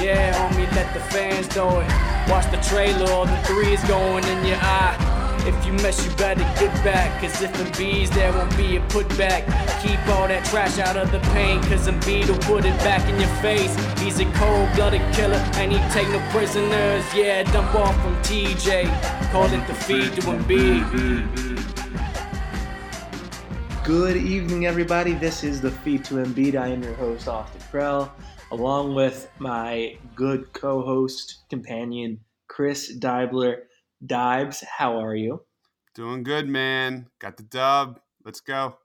Yeah, homie, let the fans know it. Watch the trailer, all the threes going in your eye. If you mess, you better get back. Cause if bees, there won't be a putback. Keep all that trash out of the paint. Cause will put it back in your face. He's a cold blooded killer and he take no prisoners. Yeah, dump off from TJ. Call it the feed to Embiid. Good evening, everybody. This is the Feed to Embiid. I am your host, Austin Krell, along with my good co host, companion, Chris Dibler. Dibes, how are you? Doing good, man. Got the dub. Let's go.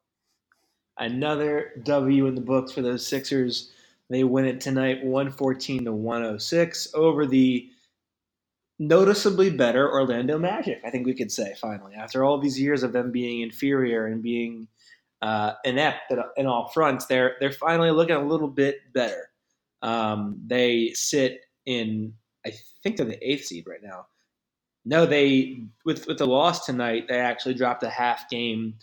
Another W in the books for those Sixers. They win it tonight, 114 to 106 over the noticeably better Orlando Magic, I think we could say, finally. After all these years of them being inferior and being uh, inept in all fronts, they're, they're finally looking a little bit better. Um, they sit in, I think they're the eighth seed right now. No, they with with the loss tonight, they actually dropped a half game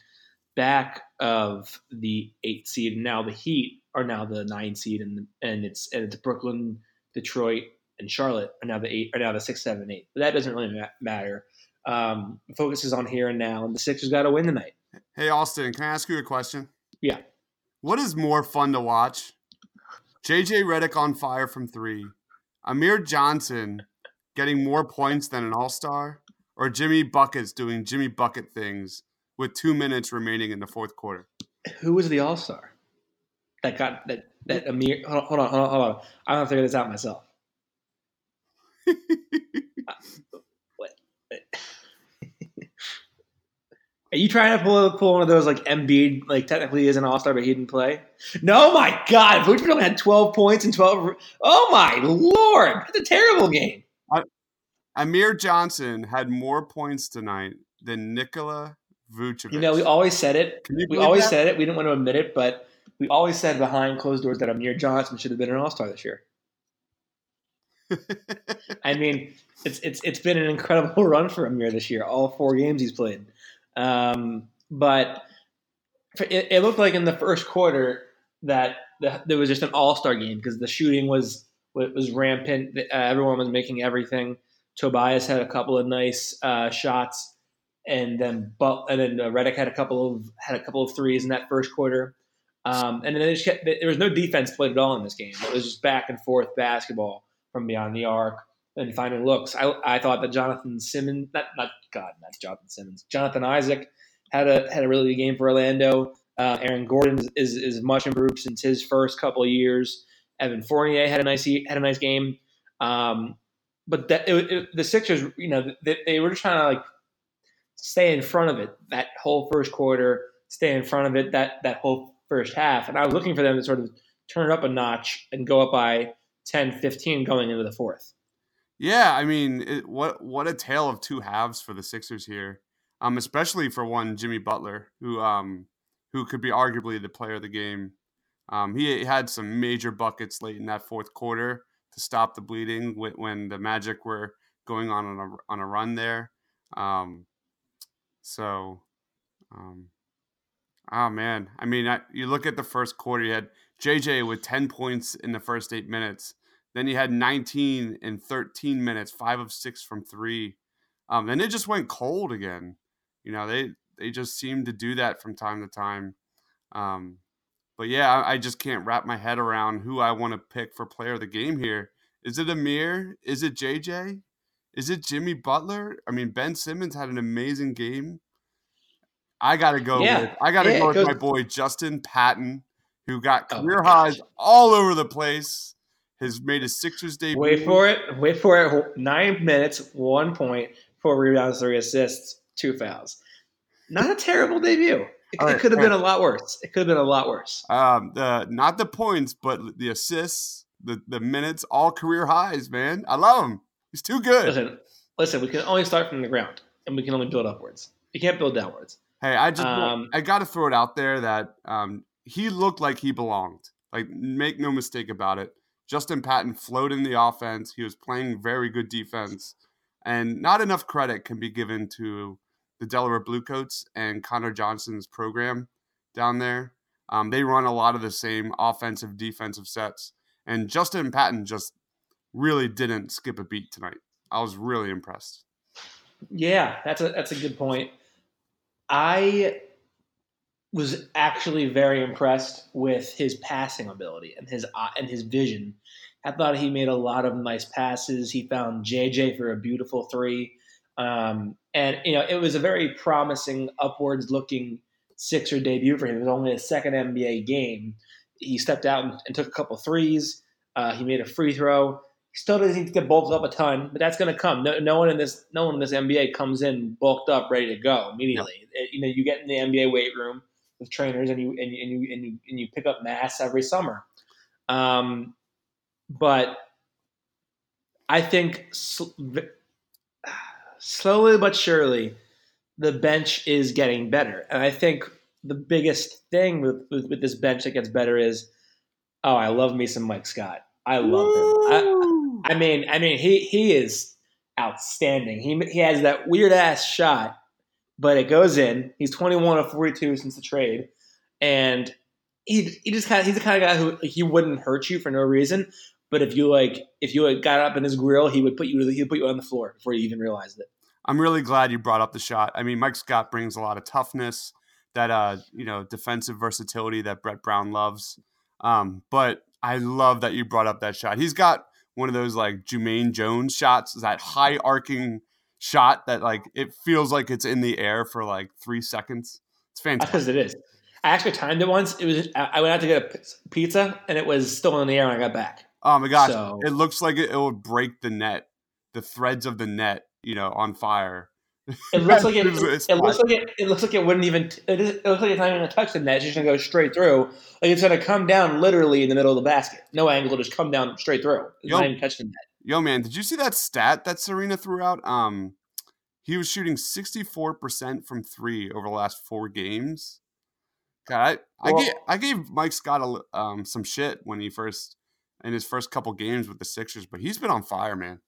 back of the eight seed, and now the Heat are now the nine seed, and and it's and it's Brooklyn, Detroit, and Charlotte are now the eight are now the six, seven, eight. But that doesn't really ma- matter. Um, focus is on here and now, and the Sixers got to win tonight. Hey, Austin, can I ask you a question? Yeah. What is more fun to watch? JJ Redick on fire from three, Amir Johnson getting more points than an all star, or Jimmy Buckets doing Jimmy Bucket things with two minutes remaining in the fourth quarter? Who was the all star that got that that Amir? Hold on, hold on, hold on. Hold on. I don't figure this out myself. uh, what? Are you trying to pull pull one of those like Embiid, like technically is an all star, but he didn't play? No, my God, Vucevic only had twelve points and twelve. Oh my lord, that's a terrible game. Amir Johnson had more points tonight than Nikola Vucevic. You know, we always said it. We always that? said it. We didn't want to admit it, but we always said behind closed doors that Amir Johnson should have been an All Star this year. I mean, it's it's it's been an incredible run for Amir this year. All four games he's played, um, but it, it, looked like in the first quarter that the, there was just an All Star game because the shooting was was rampant. Uh, everyone was making everything. Tobias had a couple of nice uh, shots, and then but and then uh, Redick had a couple of had a couple of threes in that first quarter. Um, and then kept, there was no defense played at all in this game. It was just back and forth basketball from beyond the arc and finding looks. I, I thought that Jonathan Simmons, not not God, not Jonathan Simmons, Jonathan Isaac had a had a really good game for Orlando. Uh, Aaron Gordon is, is, much improved since his first couple of years. Evan Fournier had a nice had a nice game. Um, but that it, it, the Sixers, you know, they, they were just trying to like stay in front of it that whole first quarter, stay in front of it that that whole first half, and I was looking for them to sort of turn it up a notch and go up by 10, 15 going into the fourth. Yeah, I mean, it, what what a tale of two halves for the Sixers here, um, especially for one Jimmy Butler, who um, who could be arguably the player of the game. Um, he had some major buckets late in that fourth quarter to stop the bleeding when the Magic were going on on a, on a run there. Um, so, um, oh man, I mean, I, you look at the first quarter, you had JJ with 10 points in the first eight minutes. Then you had 19 in 13 minutes, five of six from three. Um, then it just went cold again. You know, they they just seem to do that from time to time. Um, but yeah, I, I just can't wrap my head around who I want to pick for player of the game here. Is it Amir? Is it JJ? Is it Jimmy Butler? I mean, Ben Simmons had an amazing game. I gotta go. Yeah. With, I gotta Yeah, go with goes- my boy Justin Patton, who got Oh career gosh. highs all over the place. Has made his Sixers debut. Wait for it. Wait for it. Nine minutes, one point, four rebounds, three assists, two fouls. Not a terrible debut. It, right, could have been a lot worse. It could have been a lot worse. Um, the not the points, but the assists, the the minutes, all career highs. Man, I love him. He's too good. Listen, listen. We can only start from the ground, and we can only build upwards. You can't build downwards. Hey, I just Um, I got to throw it out there that um, he looked like he belonged. Like, make no mistake about it. Justin Patton flowed in the offense. He was playing very good defense, and not enough credit can be given to the Delaware Bluecoats and Connor Johnson's program down there. Um, they run a lot of the same offensive defensive sets, and Justin Patton just really didn't skip a beat tonight. I was really impressed. Yeah, that's a that's a good point. I was actually very impressed with his passing ability and his uh, and his vision. I thought he made a lot of nice passes. He found JJ for a beautiful three, um, and you know it was a very promising, upwards looking Sixer debut for him. It was only his second NBA game. He stepped out and, and took a couple threes. Uh, he made a free throw. He still doesn't need to get bulked up a ton, but that's going to come. No, no one in this, no one in this NBA comes in bulked up, ready to go immediately. It- you know, you get in the NBA weight room with trainers, and you and you and you and you, and you pick up mass every summer. Um, but I think sl- v- slowly but surely, the bench is getting better, and I think the biggest thing with, with, with this bench that gets better is, oh, I love me some Mike Scott. I love him. I, I mean, I mean, he he is outstanding. He he has that weird ass shot, but it goes in. He's twenty one of forty two since the trade, and he he just kind of he's the kind of guy who he wouldn't hurt you for no reason. But if you like, if you like, got up in his grill, he would put you he would put you on the floor before you even realized it. I'm really glad you brought up the shot. I mean, Mike Scott brings a lot of toughness, that uh, you know, defensive versatility that Brett Brown loves. Um, but I love that you brought up that shot. He's got one of those like Jermaine Jones shots, that high arcing shot that like it feels like it's in the air for like three seconds. It's fantastic. Because it is. I actually timed it once. It was I went out to get a pizza, and it was still in the air when I got back. Oh my gosh, So- it looks like it, it would break the net, the threads of the net, you know, on fire. It looks like it. It's It looks like it. It looks like it wouldn't even. It, is, it looks like it's not even gonna touch the net. It's just gonna go straight through. Like it's gonna come down literally in the middle of the basket. No angle, just come down straight through. It's Yo. not even touching the net. Yo, man, did you see that stat that Serena threw out? Um, he was shooting 64% from three over the last four games. God, I, I, gave, I gave Mike Scott a, um, some shit when he first, in his first couple games with the Sixers, but he's been on fire, man.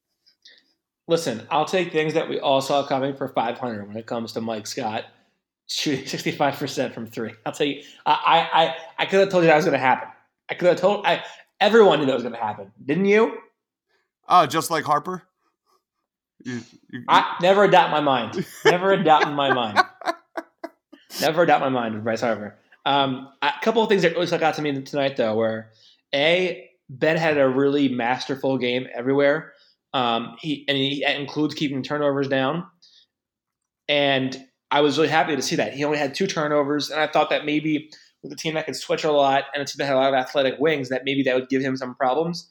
Listen, I'll take things that we all saw coming for 500 when it comes to Mike Scott shooting 65 percent from three. I'll tell you, I I I, I could have told you that was gonna happen. I could have told. I everyone knew that was gonna happen, didn't you? Oh, just like Harper? You, you, I never doubt my mind. Never a doubt in my mind. Never doubt my mind with Bryce Harper. Um, a couple of things that really stuck out to me tonight, though, were a Ben had a really masterful game everywhere. Um, he and he that includes keeping turnovers down, and I was really happy to see that he only had two turnovers, and I thought that maybe with a team that could switch a lot and a team that had a lot of athletic wings, that maybe that would give him some problems.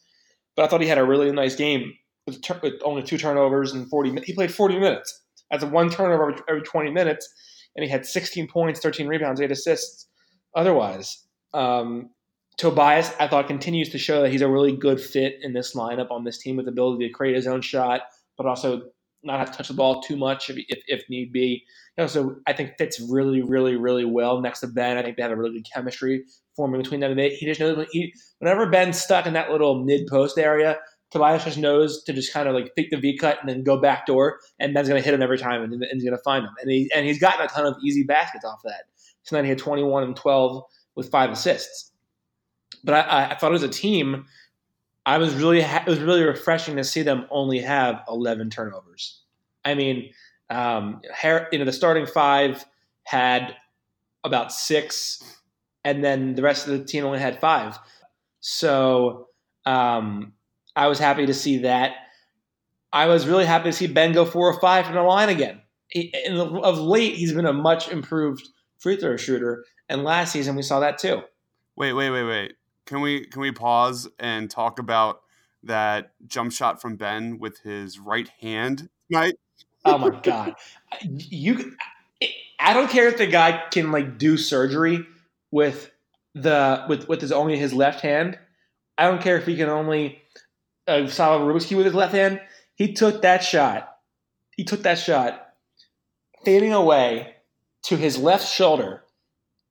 But I thought he had a really nice game with, with only two turnovers and 40 minutes. He played 40 minutes. That's one turnover every, every 20 minutes, and he had 16 points, 13 rebounds, 8 assists otherwise. Um, Tobias, I thought, continues to show that he's a really good fit in this lineup on this team with the ability to create his own shot, but also not have to touch the ball too much if, if, if need be. He also, I think, fits really, really, really well next to Ben. I think they have a really good chemistry forming between them. They, he just knows he, whenever Ben's stuck in that little mid post area, Tobias just knows to just kind of like pick the V cut and then go back door, and Ben's going to hit him every time, and, and he's going to find him. And he and he's gotten a ton of easy baskets off that. Tonight he had 21 and 12 with five assists. But I, I thought as a team, I was really ha- it was really refreshing to see them only have 11 turnovers. I mean, um, Har- you know, the starting five had about six, and then the rest of the team only had five. So um, I was happy to see that. I was really happy to see Ben go four or five from the line again. he, of late, he's been a much improved free throw shooter. And last season, we saw that too. Wait, wait, wait, wait. Can we can we pause and talk about that jump shot from Ben with his right hand tonight? Oh my god, you! I don't care if the guy can like do surgery with the with with his only his left hand. I don't care if he can only uh, solve a Rubik's cube with his left hand. He took that shot. He took that shot, fading away to his left shoulder,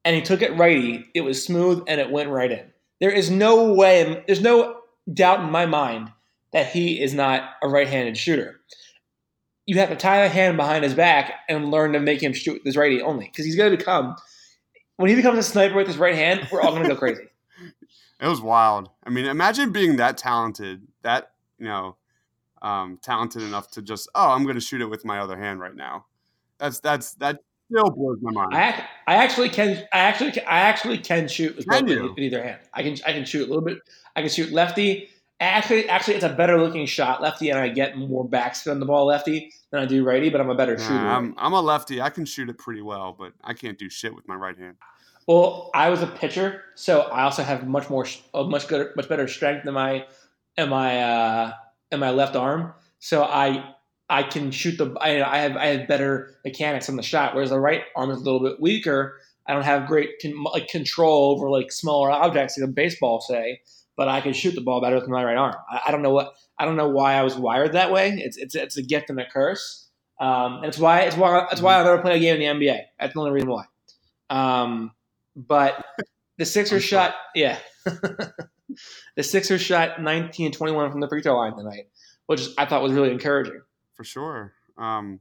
and he took it righty. It was smooth and it went right in. There is no way. There's no doubt in my mind that he is not a right-handed shooter. You have to tie a hand behind his back and learn to make him shoot with his righty only, because he's going to become when he becomes a sniper with his right hand. We're all going to go crazy. It was wild. I mean, imagine being that talented, that you know, um, talented enough to just oh, I'm going to shoot it with my other hand right now. That's that's that still blows my mind. I, I actually can I actually I actually can shoot with, both, with either hand. I can I can shoot a little bit. I can shoot lefty. Actually, actually, it's a better looking shot lefty, and I get more backspin on the ball lefty than I do righty. But I'm a better shooter. I'm, I'm a lefty. I can shoot it pretty well, but I can't do shit with my right hand. Well, I was a pitcher, so I also have much more, a much good, much better strength in my, in my, uh, in my left arm. So I, I can shoot the. I, I have, I have better mechanics on the shot, whereas the right arm is a little bit weaker. I don't have great con, like control over like smaller objects, like a baseball, say. But I can shoot the ball better with my right arm. I, I don't know what. I don't know why I was wired that way. It's, it's, it's a gift and a curse. Um, and it's why, it's why, it's why I've never played a game in the NBA. That's the only reason why. Um, but the Sixers shot, yeah. the Sixers shot 19 21 from the free throw line tonight, which I thought was really encouraging. For sure. Um,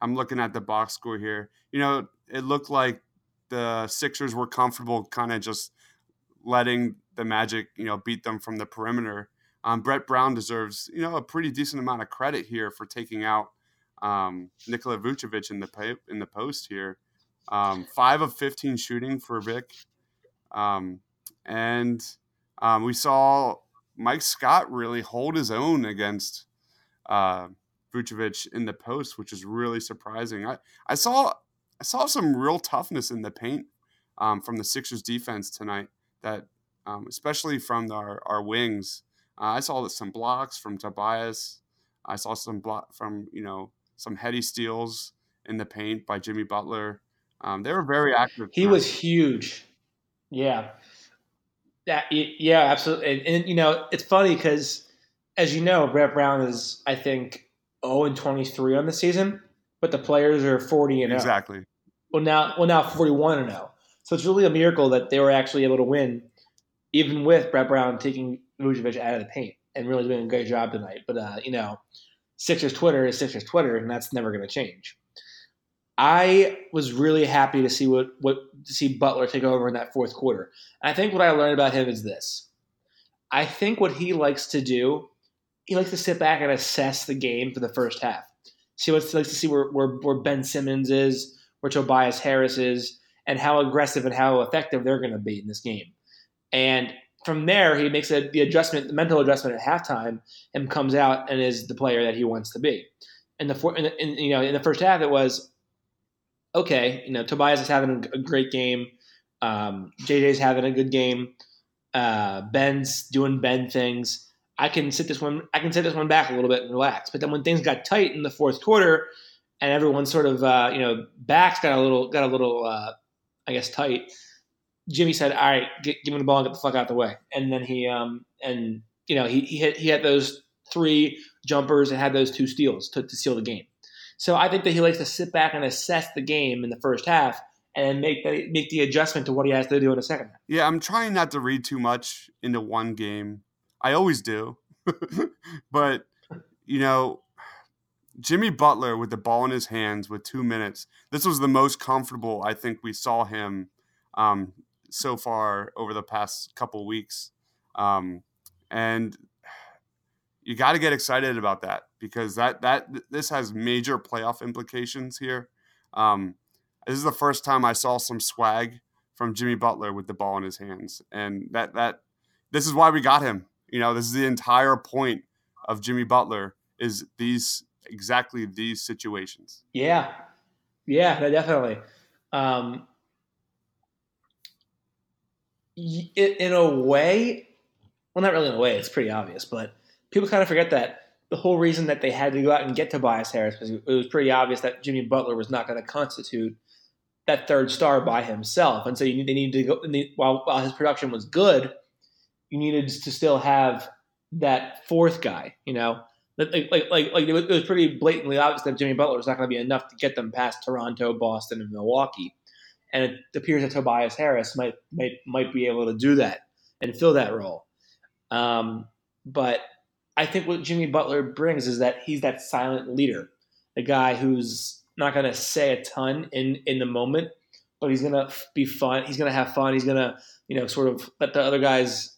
I'm looking at the box score here. You know, it looked like the Sixers were comfortable kind of just letting the Magic, you know, beat them from the perimeter. Um, Brett Brown deserves, you know, a pretty decent amount of credit here for taking out um, Nikola Vucevic in the in the post here. Um, five of 15 shooting for Vic. Um, and um, we saw Mike Scott really hold his own against uh, Vucevic in the post, which is really surprising. I, I saw I saw some real toughness in the paint um, from the Sixers defense tonight. That um, especially from our, our wings. Uh, I saw some blocks from Tobias. I saw some block from you know some heady steals in the paint by Jimmy Butler. Um, they were very active. He was huge. Yeah. That yeah, absolutely. And, and you know, it's funny because as you know, Brett Brown is I think 0 and 23 on the season, but the players are 40 and 0. Exactly. Well now well now 41 and 0. So it's really a miracle that they were actually able to win even with Brett Brown taking Vucevic out of the paint and really doing a great job tonight. But uh, you know, Sixers Twitter is Sixers Twitter, and that's never going to change. I was really happy to see what, what to see Butler take over in that fourth quarter. And I think what I learned about him is this. I think what he likes to do, he likes to sit back and assess the game for the first half. See what he likes to see where, where, where Ben Simmons is, where Tobias Harris is, and how aggressive and how effective they're going to be in this game. And from there, he makes a, the adjustment, the mental adjustment at halftime, and comes out and is the player that he wants to be. In the, in, in you know in the first half, it was okay, you know, Tobias is having a great game. Um, JJ's having a good game. Uh, Ben's doing Ben things. I can sit this one. I can sit this one back a little bit and relax. But then when things got tight in the fourth quarter, and everyone sort of uh, you know backs got a little got a little uh, I guess tight. Jimmy said, "All right, get, give him the ball and get the fuck out of the way." And then he um and you know he he hit he had those three jumpers and had those two steals to, to seal the game. So I think that he likes to sit back and assess the game in the first half and make the, make the adjustment to what he has to do in the second half. Yeah, I'm trying not to read too much into one game. I always do. but, you know, Jimmy Butler with the ball in his hands with two minutes, this was the most comfortable I think we saw him um, so far over the past couple weeks. Um, and you got to get excited about that because that that this has major playoff implications here. Um, this is the first time I saw some swag from Jimmy Butler with the ball in his hands, and that that this is why we got him. You know, this is the entire point of Jimmy Butler is these exactly these situations. Yeah, yeah, definitely. Um, in a way, well, not really in a way. It's pretty obvious, but people kind of forget that the whole reason that they had to go out and get Tobias Harris because it was pretty obvious that Jimmy Butler was not going to constitute that third star by himself, and so you they needed to go. They, while while his production was good, you needed to still have that fourth guy. You know, like like like, like it was pretty blatantly obvious that Jimmy Butler was not going to be enough to get them past Toronto, Boston, and Milwaukee, and it appears that Tobias Harris might might might be able to do that and fill that role. Um, but I think what Jimmy Butler brings is that he's that silent leader, a guy who's not going to say a ton in in the moment, but he's going to be fun. He's going to have fun. He's going to you know sort of let the other guys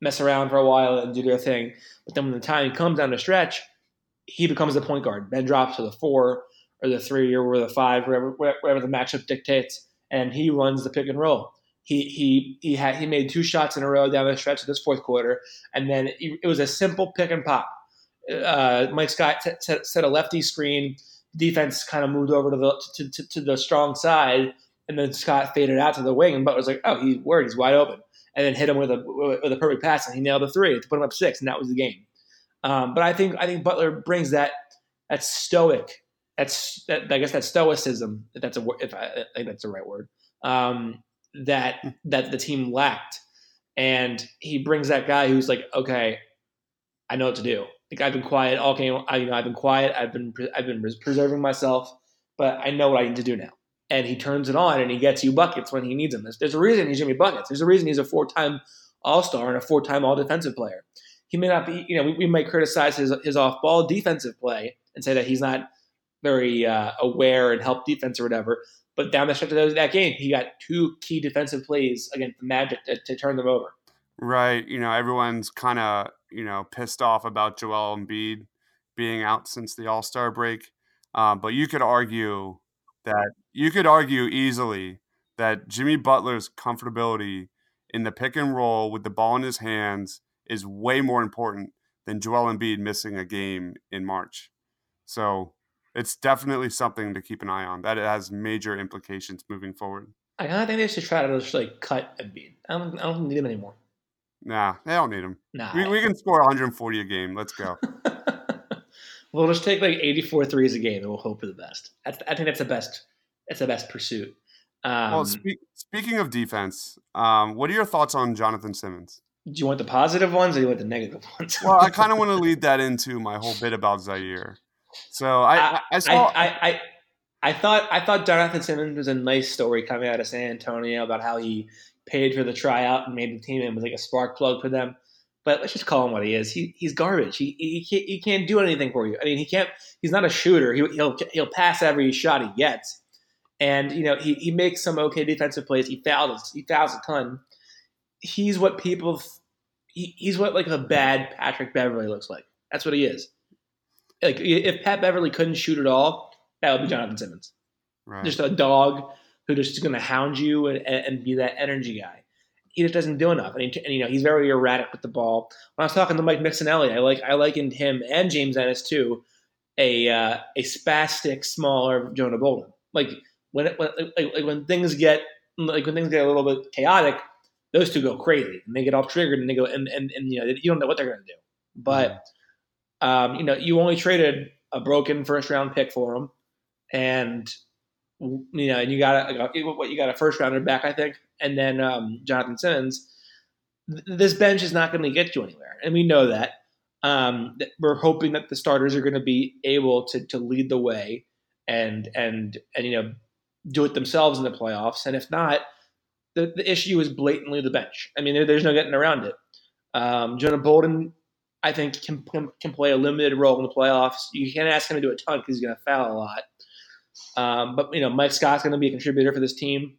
mess around for a while and do their thing. But then when the time comes down the stretch, he becomes the point guard. Ben drops to the four or the three or the five, wherever wherever the matchup dictates, and he runs the pick and roll he he he had he made two shots in a row down the stretch of this fourth quarter, and then it was a simple pick and pop. Uh, Mike Scott set, set, a lefty screen. Defense kind of moved over to the to, to, to, the strong side, and then Scott faded out to the wing, and Butler was like, "Oh, he's word, he's wide open," and then hit him with a with a perfect pass, and he nailed a three to put him up six, and that was the game. Um, but I think I think Butler brings that that stoic, that's that, I guess that stoicism, if that's a if I, I think that's the right word. Um, that hmm. that the team lacked. And he brings that guy who's like, okay, I know what to do. Like I've been quiet all game. I, you know, I've been quiet. I've been I've been preserving myself, but I know what I need to do now. And he turns it on and he gets you buckets when he needs them. There's, there's a reason he's Jimmy buckets. There's a reason he's a four time All Star and a four time All Defensive player. He may not be. You know, we, we might criticize his his off ball defensive play and say that he's not very uh, aware and help defense or whatever. But down the stretch of that game, he got two key defensive plays against the Magic to, to turn them over. Right. You know, everyone's kind of, you know, pissed off about Joel Embiid being out since the All Star break. Um, but you could argue that you could argue easily that Jimmy Butler's comfortability in the pick and roll with the ball in his hands is way more important than Joel Embiid missing a game in March. So it's definitely something to keep an eye on. That it has major implications moving forward. I kind of think they should try to just like cut Embiid. I don't, I don't need him anymore. Nah, they don't need him. Nah, we, we can score 140 a game. Let's go. we'll just take like 84 threes a game and we'll hope for the best. That's, I think that's the best. That's the best pursuit. Um, well, spe- speaking of defense, um, what are your thoughts on Jonathan Simmons? Do you want the positive ones or do you want the negative ones? well, I kind of want to lead that into my whole bit about Zhaire. So I, I, I saw. I, I, I, thought I thought Jonathan Simmons was a nice story coming out of San Antonio about how he paid for the tryout and made the team and was like a spark plug for them. But let's just call him what he is. He, he's garbage. He, he, can't, he can't do anything for you. I mean, he can't. He's not a shooter. He, will he'll pass every shot he gets, and you know he, he makes some okay defensive plays. He fouls he fouls a ton. He's what people. He, he's what like a bad Patrick Beverley looks like. That's what he is like if Pat Beverley couldn't shoot at all, that would be Jonathan Simmons. Right. Just a dog who just is going to hound you and, and, be that energy guy. He just doesn't do enough, and, he, and, you know he's very erratic with the ball. When I was talking to Mike Missanelli, I like I likened him and James Ennis to a uh, a spastic, smaller Jonah Bolden. Like when it, when like, like when things get like when things get a little bit chaotic, those two go crazy and they get all triggered and they go and and, and you know you don't know what they're going to do. But mm-hmm um, you know, you only traded a broken first round pick for him, and you know, and you got a, what you got a first rounder back, I think, and then um, Jonathan Simmons. This bench is not going to get you anywhere, and we know that. Um, we're hoping that the starters are going to be able to to lead the way and and and you know do it themselves in the playoffs, and if not, the, the issue is blatantly the bench. I mean, there, there's no getting around it. Um, Jonah Bolden I think can, can play a limited role in the playoffs. You can't ask him to do a ton because he's going to foul a lot. Um, but you know, Mike Scott's going to be a contributor for this team.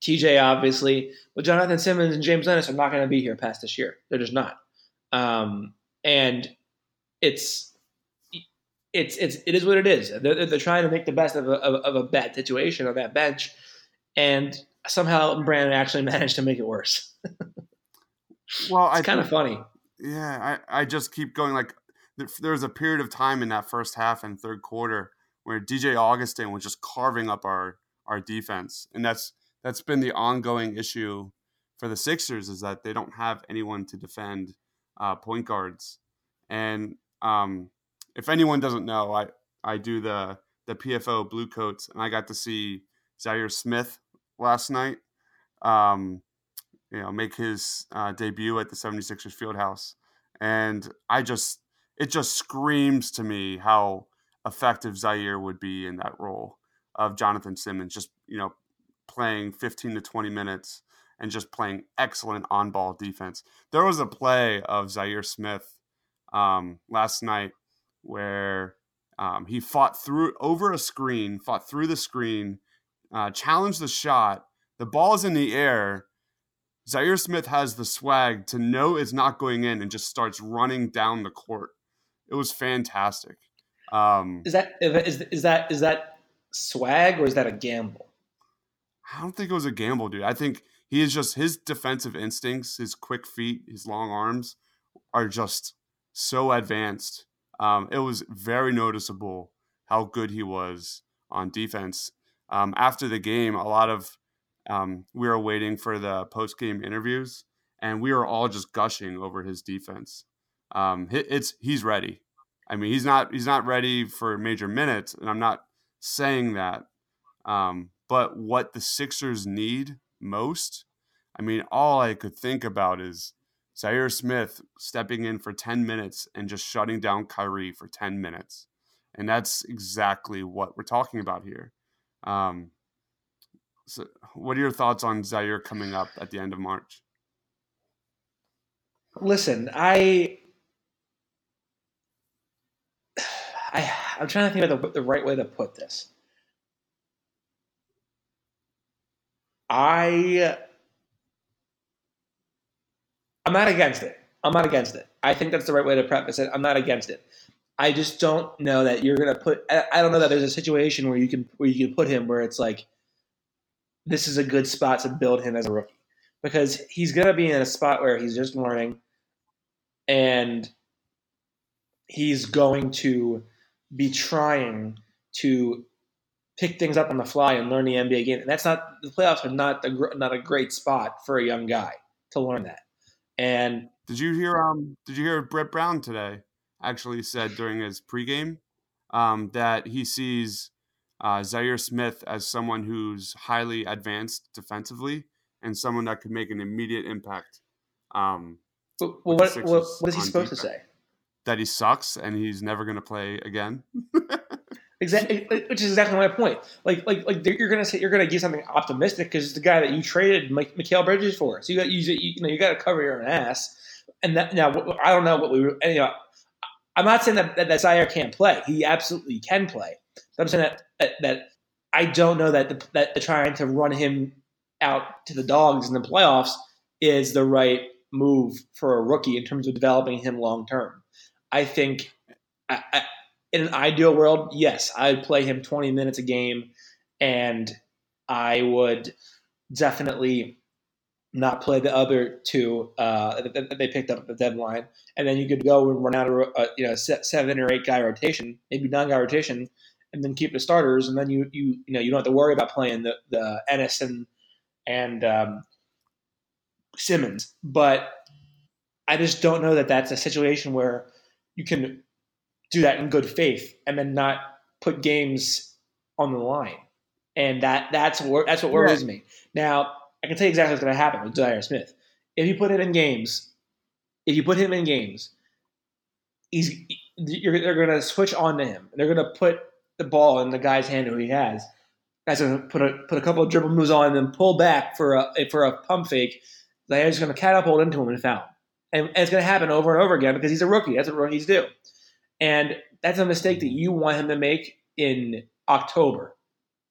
TJ obviously, but Jonathan Simmons and James Ennis are not going to be here past this year. They're just not. Um, and it's it's it's it is what it is. They're, they're trying to make the best of a, of, of a bad situation on that bench, and somehow Brandon actually managed to make it worse. well, it's kind of funny yeah, I, I just keep going like there was a period of time in that first half and third quarter where DJ Augustin was just carving up our our defense, and that's that's been the ongoing issue for the Sixers is that they don't have anyone to defend uh, point guards. And um, if anyone doesn't know, I I do the the PFO Blue Coats, and I got to see Zhaire Smith last night. Um, you know, make his uh, debut at the 76ers Fieldhouse, and I just it just screams to me how effective Zhaire would be in that role of Jonathan Simmons, just you know, playing 15 to 20 minutes and just playing excellent on ball defense. There was a play of Zhaire Smith um, last night where um, he fought through over a screen, fought through the screen, uh, challenged the shot. The ball is in the air. Zhaire Smith has the swag to know it's not going in and just starts running down the court. It was fantastic. Um, is that is, is that is that swag or is that a gamble? I don't think it was a gamble, dude. I think he is just his defensive instincts, his quick feet, his long arms are just so advanced. Um, it was very noticeable how good he was on defense. Um, after the game, a lot of um, we were waiting for the post game interviews, and we were all just gushing over his defense. Um, it's he's ready. I mean, he's not he's not ready for major minutes, and I'm not saying that. Um, but what the Sixers need most. I mean, all I could think about is Zhaire Smith stepping in for 10 minutes and just shutting down Kyrie for 10 minutes. And that's exactly what we're talking about here. Um, so what are your thoughts on Zhaire coming up at the end of March? Listen, I, I I'm trying to think of the, the right way to put this. I I'm not against it. I'm not against it. I think that's the right way to preface it. I'm not against it. I just don't know that you're gonna put. I don't know that there's a situation where you can where you can put him where it's like this is a good spot to build him as a rookie because he's gonna be in a spot where he's just learning and he's going to be trying to pick things up on the fly and learn the NBA game. And that's not the playoffs are not the, not a great spot for a young guy to learn that. And did you hear um did you hear Brett Brown today actually said during his pregame um, that he sees uh, Zhaire Smith as someone who's highly advanced defensively and someone that could make an immediate impact. Um, well, what, what, what is he supposed defense. to say? That he sucks and he's never going to play again. Exactly, which is exactly my point. Like, like, like you're gonna say you're gonna give something optimistic because it's the guy that you traded Mike, Mikal Bridges for. So you got you, you know you got to cover your own ass. And that now I don't know what we were. You know, I'm not saying that that, that Zhaire can't play. He absolutely can play. I'm saying that that, I don't know that the, that the trying to run him out to the dogs in the playoffs is the right move for a rookie in terms of developing him long term. I think I, I, in an ideal world, yes, I'd play him 20 minutes a game and I would definitely not play the other two uh, that they picked up at the deadline. And then you could go and run out of a, uh, you know seven or eight guy rotation, maybe nine guy rotation, and then keep the starters. And then you you you know you don't have to worry about playing the the Ennis and and um, Simmons. But I just don't know that that's a situation where you can do that in good faith and then not put games on the line. And that that's what that's what worries me. Now, I can tell you exactly what's going to happen with Zhaire Smith. If you put him in games, if you put him in games, he's they're going to switch on to him. They're going to put the ball in the guy's hand who he has. Guys to put a put a couple of dribble moves on and then pull back for a for a pump fake. Zhaire's going to catapult into him and foul. And, and it's going to happen over and over again because he's a rookie. That's what rookies do. And that's a mistake that you want him to make in October,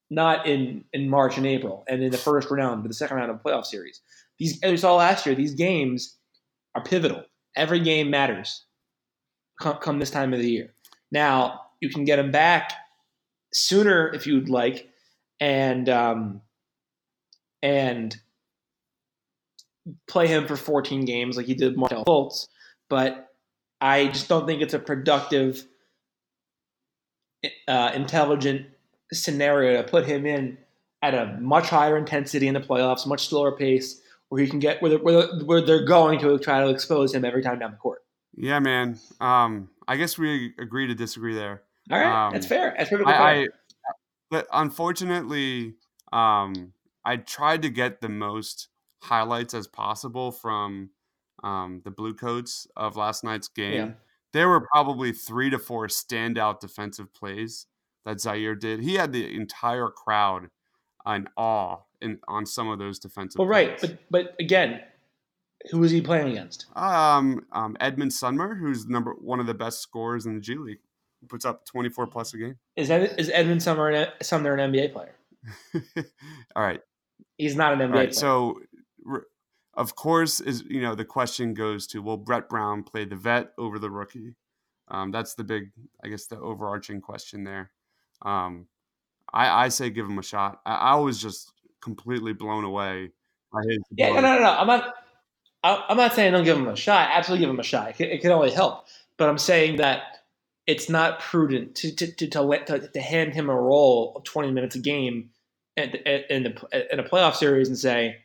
not in, in March and April and in the first round, but the second round of the playoff series. These, as we saw last year, these games are pivotal. Every game matters come, come this time of the year. Now, you can get him back sooner if you'd like, and um, and play him for 14 games like he did Markelle Fultz. But I just don't think it's a productive, uh, intelligent scenario to put him in at a much higher intensity in the playoffs, much slower pace, where he can get where they're, where they're going to try to expose him every time down the court. Yeah, man. Um, I guess we agree to disagree there. All right, Um, that's fair. That's perfectly I, fair. I but unfortunately, um, I tried to get the most highlights as possible from um, the Blue Coats of last night's game. Yeah. There were probably three to four standout defensive plays that Zhaire did. He had the entire crowd in awe in, on some of those defensive. Plays. Well, right, but but again, who was he playing against? um, um, Edmond Sumner, who's number one of the best scorers in the G League, puts up twenty four plus a game. Is is Edmond Sumner an, Sumner an NBA player? All right. He's not an NBA All player. so of course is you know the question goes to will Brett Brown play the vet over the rookie? Um, that's the big, I guess, the overarching question there. Um, I, I say give him a shot. I, I was just completely blown away by his. yeah, no, no, no. I'm not. I'm not saying don't give him a shot. Absolutely, give him a shot. It it can only help. But I'm saying that it's not prudent to to to, to, let, to, to hand him a role of 20 minutes a game in, in, the, in a playoff series and say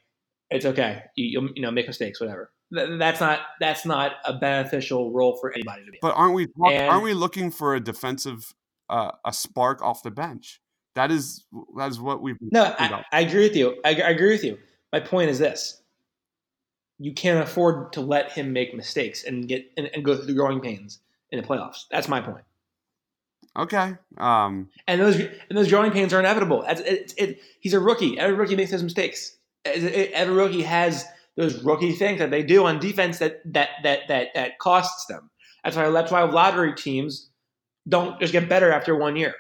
it's okay. You you'll, know make mistakes, whatever. That's not that's not a beneficial role for anybody to be. But aren't we And- aren't we looking for a defensive uh, a spark off the bench? That is that is what we've No, I. I agree with you. I, I agree with you. My point is this: you can't afford to let him make mistakes and get and, and go through the growing pains in the playoffs. That's my point. Okay. Um, And those and those growing pains are inevitable. It's, it, it, he's a rookie. Every rookie makes those mistakes. It- it- Every rookie has those rookie things that they do on defense that that that that that costs them. That's why that's why lottery teams don't just get better after one year.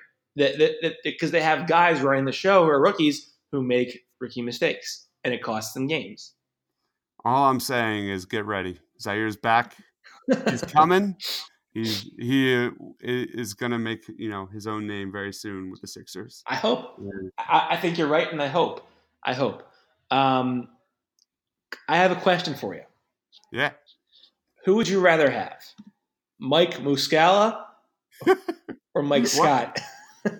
Because they have guys running the show who are rookies who make rookie mistakes, and it costs them games. all I'm saying is get ready. Zhaire's back. He's coming. He's he uh, is gonna make you know his own name very soon with the Sixers. I hope. I, I think you're right, and I hope. I hope. Um, I have a question for you. Yeah. Who would you rather have, Mike Muscala or Mike Scott?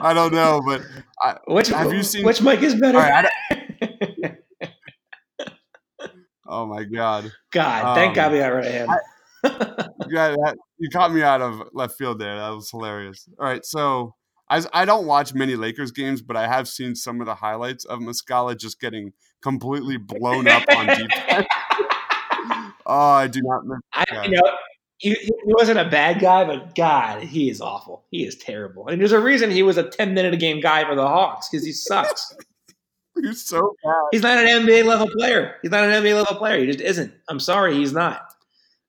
I don't know, but which Have you seen- which Mike is better? all right. I don't- oh my god, God, thank Um, God we got rid of him. got that, you caught me out of left field there. That was hilarious. All right, so I I don't watch many Lakers games, but I have seen some of the highlights of Muscala just getting completely blown up on defense. Oh, I do not miss I, Yeah. you know, he, he wasn't a bad guy, but God, he is awful. He is terrible. And there's a reason he was a 10 minute a game guy for the Hawks because he sucks. You're so bad. he's not an NBA level player. He's not an NBA level player. He just isn't. I'm sorry, he's not.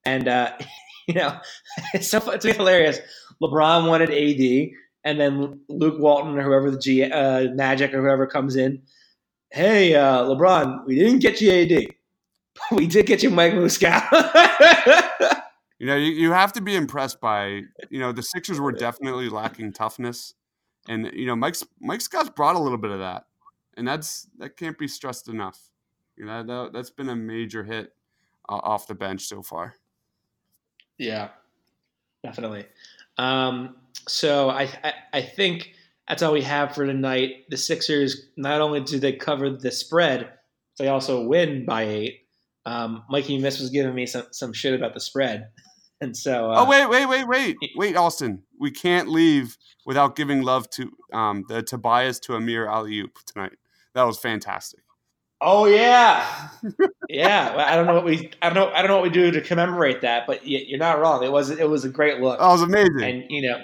And uh, you know, it's so it's hilarious. LeBron wanted AD, and then Luke Walton or whoever the G uh, Magic or whoever comes in. Hey, uh, LeBron, we didn't get you AD. But we did get you Mike Muscala. You know, you, you have to be impressed by, you know, the Sixers were definitely lacking toughness. And, you know, Mike's Mike Scott's brought a little bit of that. And that's that can't be stressed enough. You know, that, that's been a major hit uh, off the bench so far. Yeah, definitely. Um, so I, I I think that's all we have for tonight. The Sixers not only do they cover the spread, they also win by eight. Um, Mikey Miss was giving me some, some shit about the spread, and so uh, oh, wait, wait, wait, wait. Wait, Austin. We can't leave without giving love to um, the Tobias to Amir alley-oop tonight. That was fantastic. oh yeah, yeah. Well, I don't know what we I don't know I don't know what we do to commemorate that, but you're not wrong. It was it was a great look. That was amazing. And you know,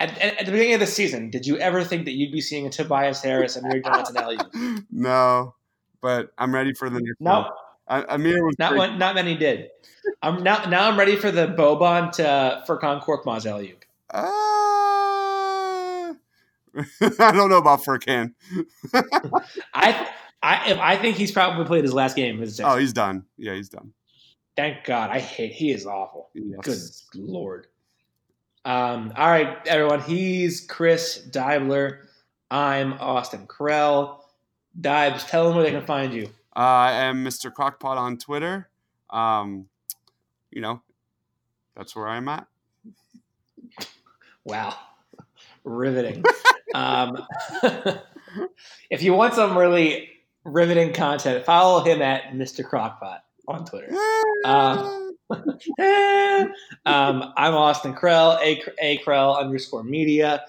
at, at, the beginning of the season, did you ever think that you'd be seeing a Tobias Harris and Amir Johnson alley? no, but I'm ready for the next No, Amir was not one, not many did. I'm now now I'm ready for the Boban to Furkan Korkmaz alley Uh, I don't know about Furkan. I I if I think he's probably played his last game. A Oh, he's done. Yeah, he's done. Thank God. I hate. He is awful. Yes. Good lord. Um, all right, everyone. He's Chris Dibler. I'm Austin Krell. Dibes, tell them where they can find you. Uh, I am Mr. Crockpot on Twitter. Um, you know, that's where I'm at. Wow, riveting. Um, if you want some really riveting content, follow him at Mr. Crockpot on Twitter. Um, um, I'm Austin Krell, A, A Krell underscore media.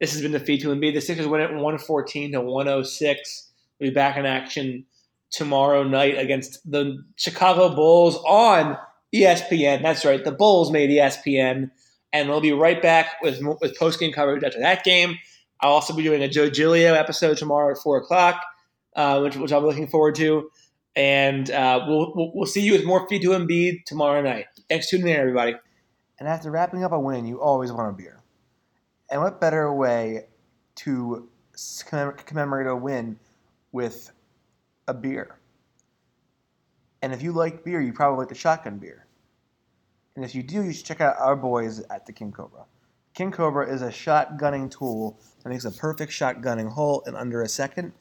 This has been the feed to Embiid. The Sixers win it 114 to 106. We'll be back in action tomorrow night against the Chicago Bulls on ESPN. That's right, the Bulls made ESPN, and we'll be right back with with post game coverage after that game. I'll also be doing a Joe Giglio episode tomorrow at four o'clock, uh, which which I'm looking forward to. And uh, we'll, we'll we'll see you with more feed to Embiid tomorrow night. Thanks for tuning in, everybody. And after wrapping up a win, you always want a beer. And what better way to commemorate a win with a beer? And if you like beer, you probably like the shotgun beer. And if you do, you should check out our boys at the King Kobra. King Kobra is a shotgunning tool that makes a perfect shotgunning hole in under a second.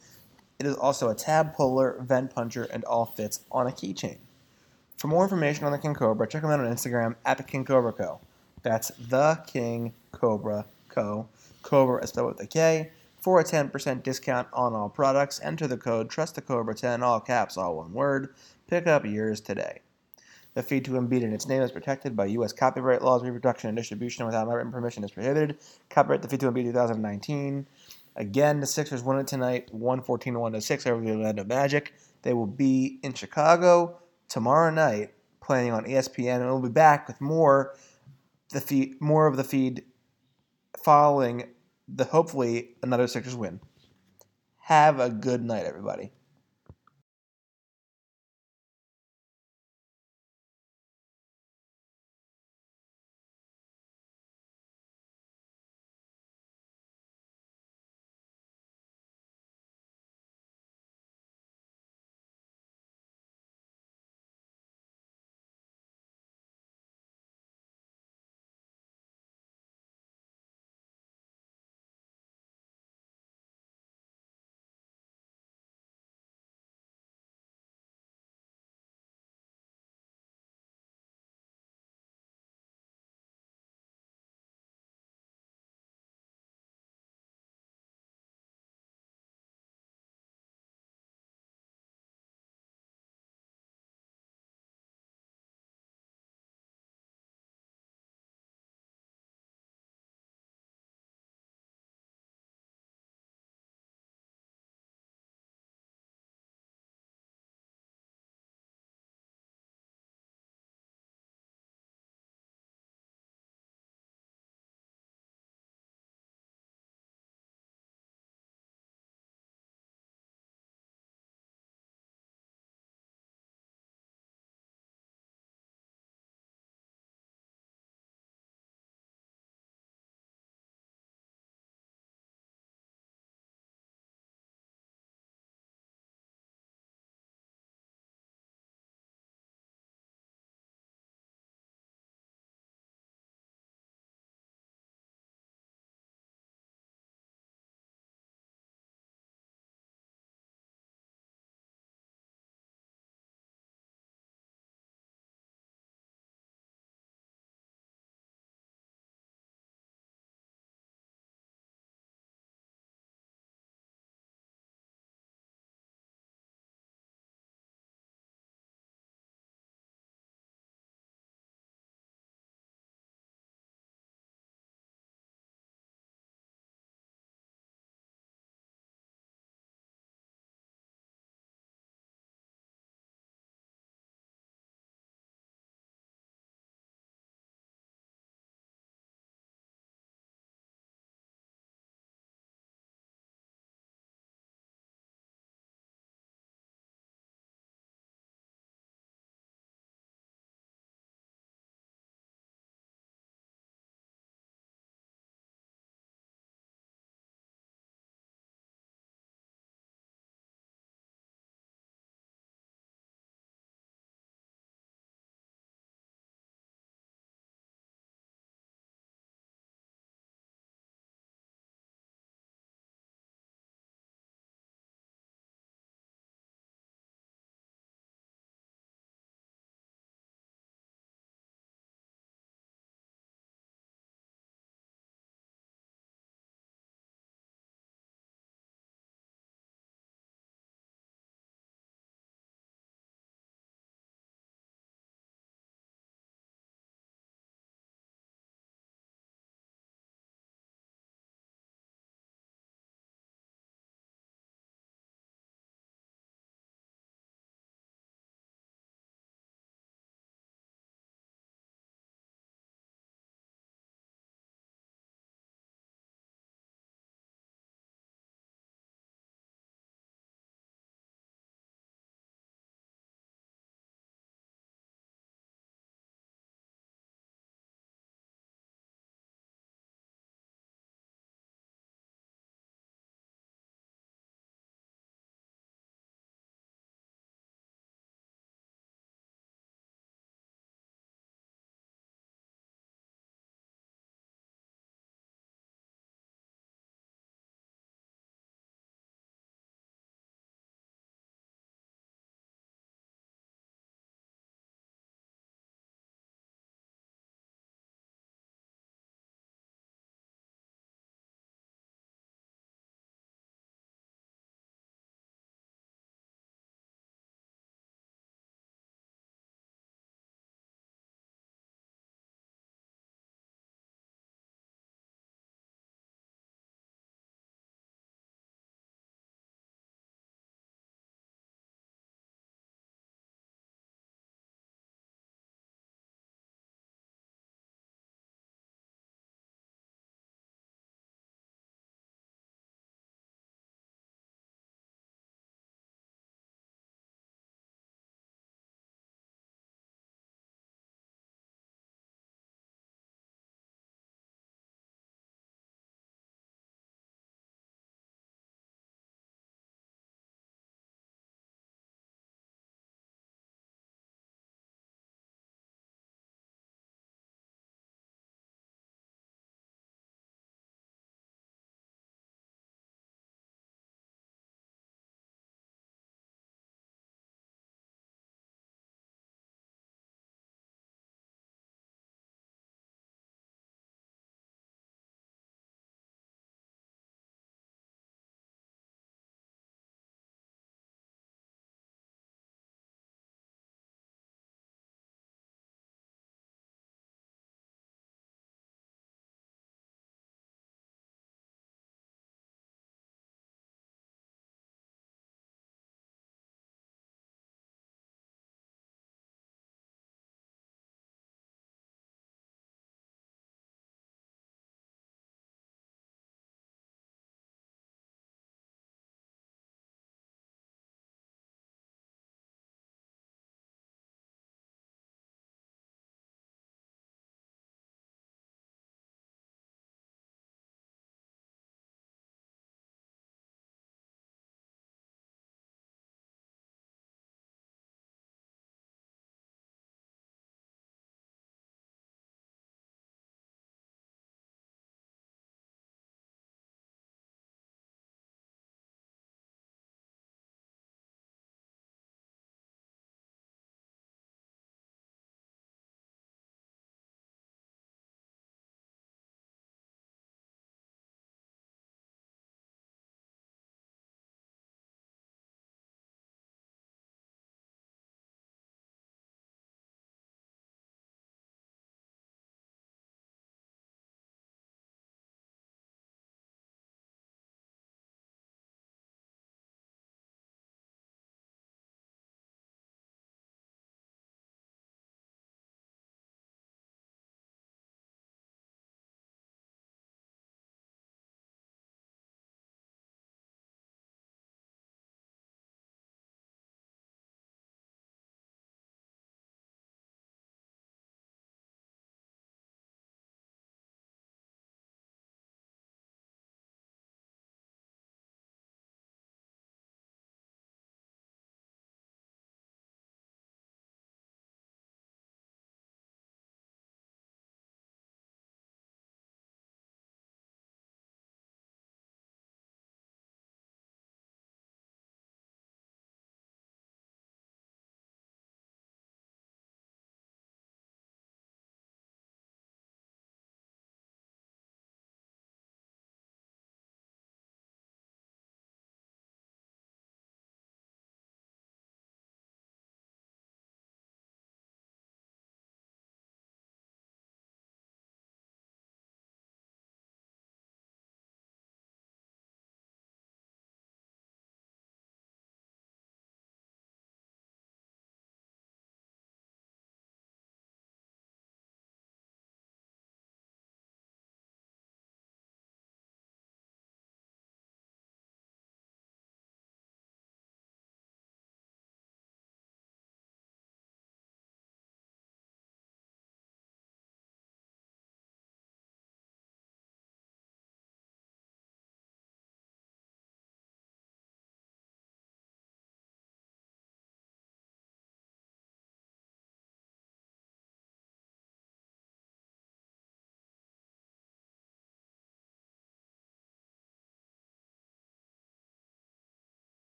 It is also a tab puller, vent puncher, and all fits on a keychain. For more information on the King Kobra, check them out on Instagram at the King Kobra Co. That's the King Kobra Co. Cobra is spelled with a K. For a 10% discount on all products, enter the code TrustTheCobra10, all caps, all one word. Pick up yours today. The feed to Embiid in its name is protected by U.S. copyright laws. Reproduction and distribution without my written permission is prohibited. Copyright the feed to Embiid 2019. Again, the Sixers won it tonight, 114 106 over the Orlando Magic. They will be in Chicago tomorrow night playing on ESPN, and we'll be back with more the feed, more of the feed following the hopefully another Sixers win. Have a good night, everybody.